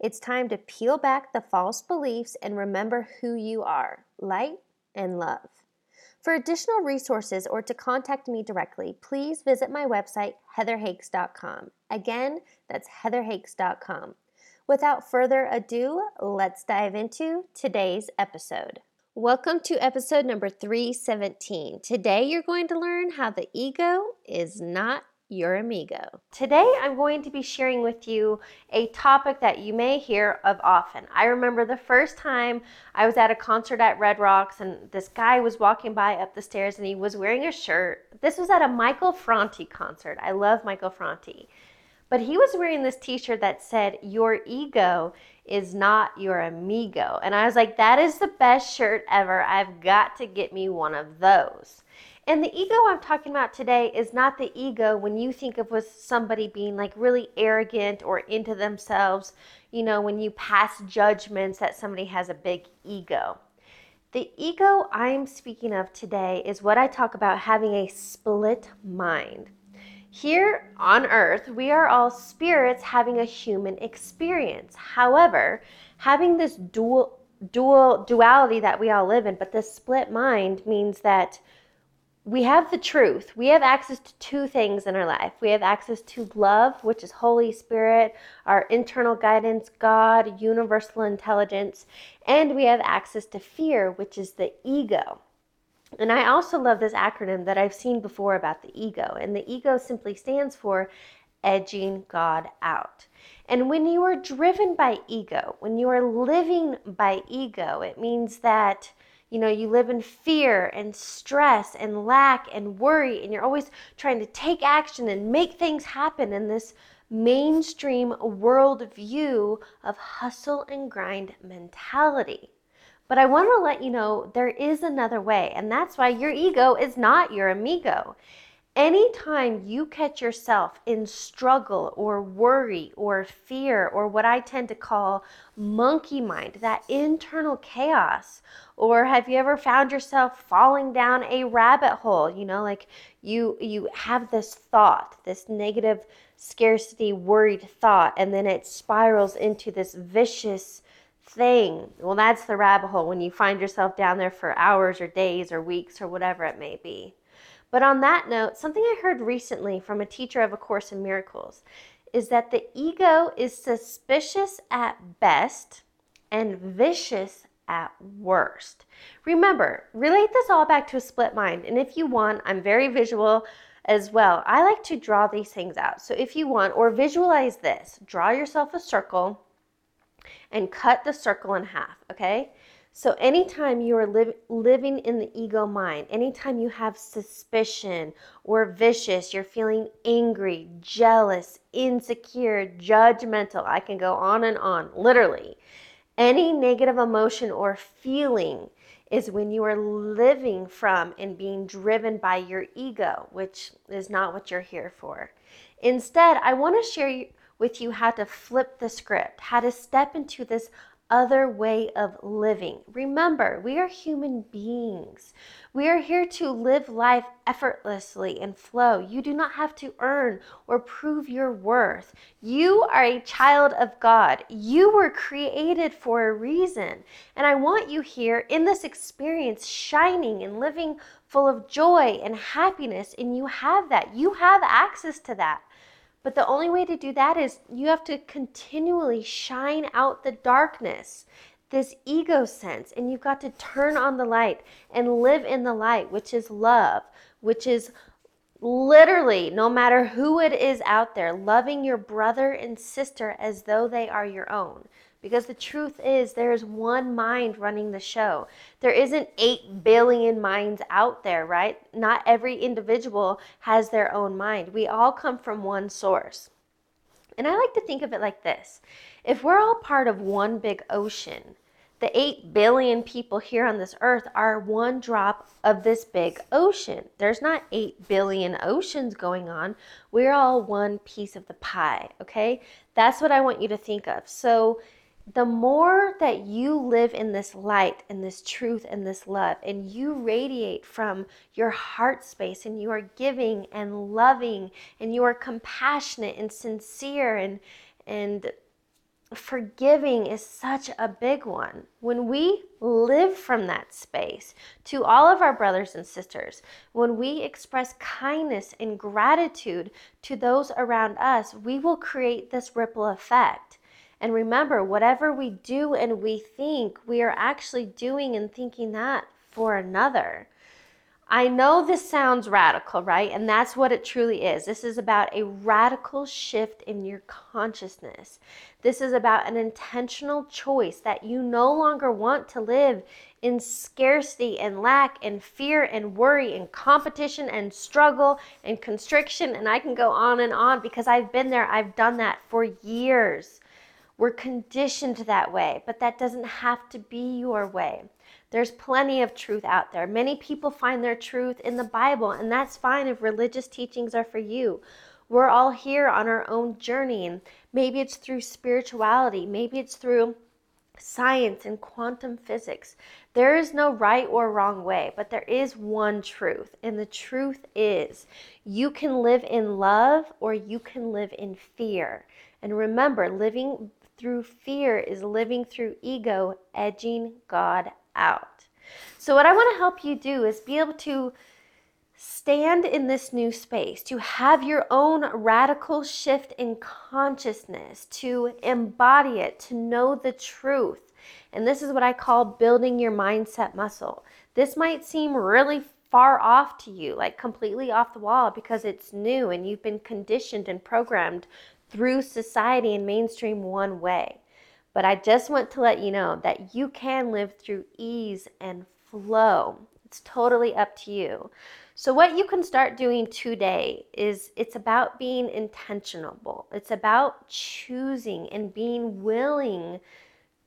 It's time to peel back the false beliefs and remember who you are light and love. For additional resources or to contact me directly, please visit my website, heatherhakes.com. Again, that's heatherhakes.com. Without further ado, let's dive into today's episode. Welcome to episode number 317. Today, you're going to learn how the ego is not your amigo. Today, I'm going to be sharing with you a topic that you may hear of often. I remember the first time I was at a concert at Red Rocks, and this guy was walking by up the stairs and he was wearing a shirt. This was at a Michael Franti concert. I love Michael Franti. But he was wearing this t shirt that said, Your ego is not your amigo. And I was like, That is the best shirt ever. I've got to get me one of those. And the ego I'm talking about today is not the ego when you think of with somebody being like really arrogant or into themselves, you know, when you pass judgments that somebody has a big ego. The ego I'm speaking of today is what I talk about having a split mind. Here on earth, we are all spirits having a human experience. However, having this dual dual duality that we all live in, but this split mind means that we have the truth. We have access to two things in our life. We have access to love, which is Holy Spirit, our internal guidance, God, universal intelligence, and we have access to fear, which is the ego. And I also love this acronym that I've seen before about the ego. And the ego simply stands for edging God out. And when you are driven by ego, when you are living by ego, it means that you know, you live in fear and stress and lack and worry, and you're always trying to take action and make things happen in this mainstream world view of hustle and grind mentality. But I want to let you know there is another way, and that's why your ego is not your amigo. Anytime you catch yourself in struggle or worry or fear or what I tend to call monkey mind, that internal chaos, or have you ever found yourself falling down a rabbit hole, you know, like you you have this thought, this negative scarcity worried thought and then it spirals into this vicious thing. Well, that's the rabbit hole when you find yourself down there for hours or days or weeks or whatever it may be. But on that note, something I heard recently from a teacher of A Course in Miracles is that the ego is suspicious at best and vicious at worst. Remember, relate this all back to a split mind. And if you want, I'm very visual as well. I like to draw these things out. So if you want, or visualize this, draw yourself a circle and cut the circle in half, okay? So, anytime you are li- living in the ego mind, anytime you have suspicion or vicious, you're feeling angry, jealous, insecure, judgmental, I can go on and on, literally. Any negative emotion or feeling is when you are living from and being driven by your ego, which is not what you're here for. Instead, I want to share with you how to flip the script, how to step into this other way of living. Remember, we are human beings. We are here to live life effortlessly and flow. You do not have to earn or prove your worth. You are a child of God. You were created for a reason. And I want you here in this experience, shining and living full of joy and happiness. And you have that. You have access to that. But the only way to do that is you have to continually shine out the darkness, this ego sense, and you've got to turn on the light and live in the light, which is love, which is literally, no matter who it is out there, loving your brother and sister as though they are your own. Because the truth is, there is one mind running the show. There isn't 8 billion minds out there, right? Not every individual has their own mind. We all come from one source. And I like to think of it like this if we're all part of one big ocean, the 8 billion people here on this earth are one drop of this big ocean. There's not 8 billion oceans going on. We're all one piece of the pie, okay? That's what I want you to think of. So, the more that you live in this light and this truth and this love, and you radiate from your heart space, and you are giving and loving, and you are compassionate and sincere and and forgiving is such a big one. When we live from that space to all of our brothers and sisters, when we express kindness and gratitude to those around us, we will create this ripple effect. And remember, whatever we do and we think, we are actually doing and thinking that for another. I know this sounds radical, right? And that's what it truly is. This is about a radical shift in your consciousness. This is about an intentional choice that you no longer want to live in scarcity and lack and fear and worry and competition and struggle and constriction. And I can go on and on because I've been there, I've done that for years. We're conditioned that way, but that doesn't have to be your way. There's plenty of truth out there. Many people find their truth in the Bible, and that's fine if religious teachings are for you. We're all here on our own journey, and maybe it's through spirituality, maybe it's through science and quantum physics. There is no right or wrong way, but there is one truth. And the truth is you can live in love or you can live in fear. And remember, living through fear is living through ego, edging God out. So, what I want to help you do is be able to stand in this new space, to have your own radical shift in consciousness, to embody it, to know the truth. And this is what I call building your mindset muscle. This might seem really far off to you, like completely off the wall because it's new and you've been conditioned and programmed through society and mainstream one way. But I just want to let you know that you can live through ease and flow. It's totally up to you. So, what you can start doing today is it's about being intentional. It's about choosing and being willing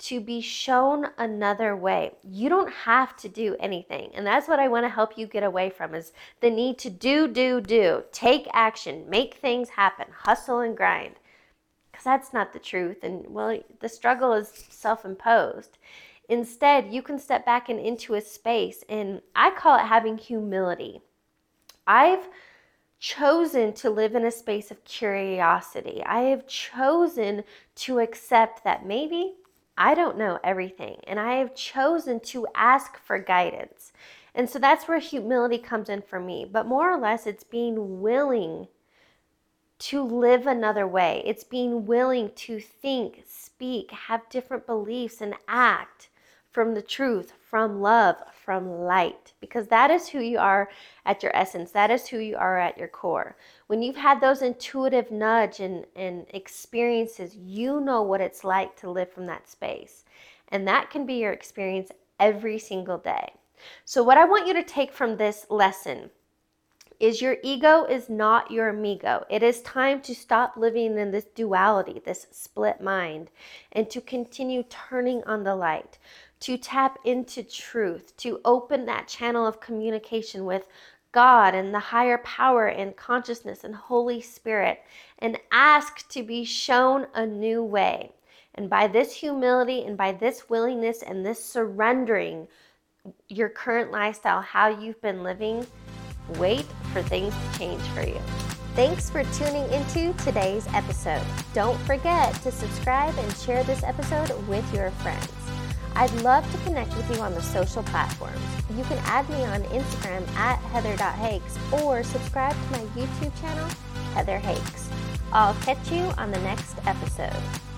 to be shown another way. You don't have to do anything. And that's what I want to help you get away from is the need to do do do. Take action, make things happen, hustle and grind because that's not the truth. And well, the struggle is self imposed. Instead, you can step back and into a space, and I call it having humility. I've chosen to live in a space of curiosity. I have chosen to accept that maybe I don't know everything, and I have chosen to ask for guidance. And so that's where humility comes in for me. But more or less, it's being willing to live another way. It's being willing to think, speak, have different beliefs, and act from the truth, from love, from light, because that is who you are at your essence. That is who you are at your core. When you've had those intuitive nudge and, and experiences, you know what it's like to live from that space. And that can be your experience every single day. So, what I want you to take from this lesson is your ego is not your amigo. It is time to stop living in this duality, this split mind, and to continue turning on the light, to tap into truth, to open that channel of communication with God and the higher power and consciousness and Holy Spirit, and ask to be shown a new way. And by this humility and by this willingness and this surrendering your current lifestyle, how you've been living, Wait for things to change for you. Thanks for tuning into today's episode. Don't forget to subscribe and share this episode with your friends. I'd love to connect with you on the social platforms. You can add me on Instagram at heather.hakes or subscribe to my YouTube channel, Heather Hakes. I'll catch you on the next episode.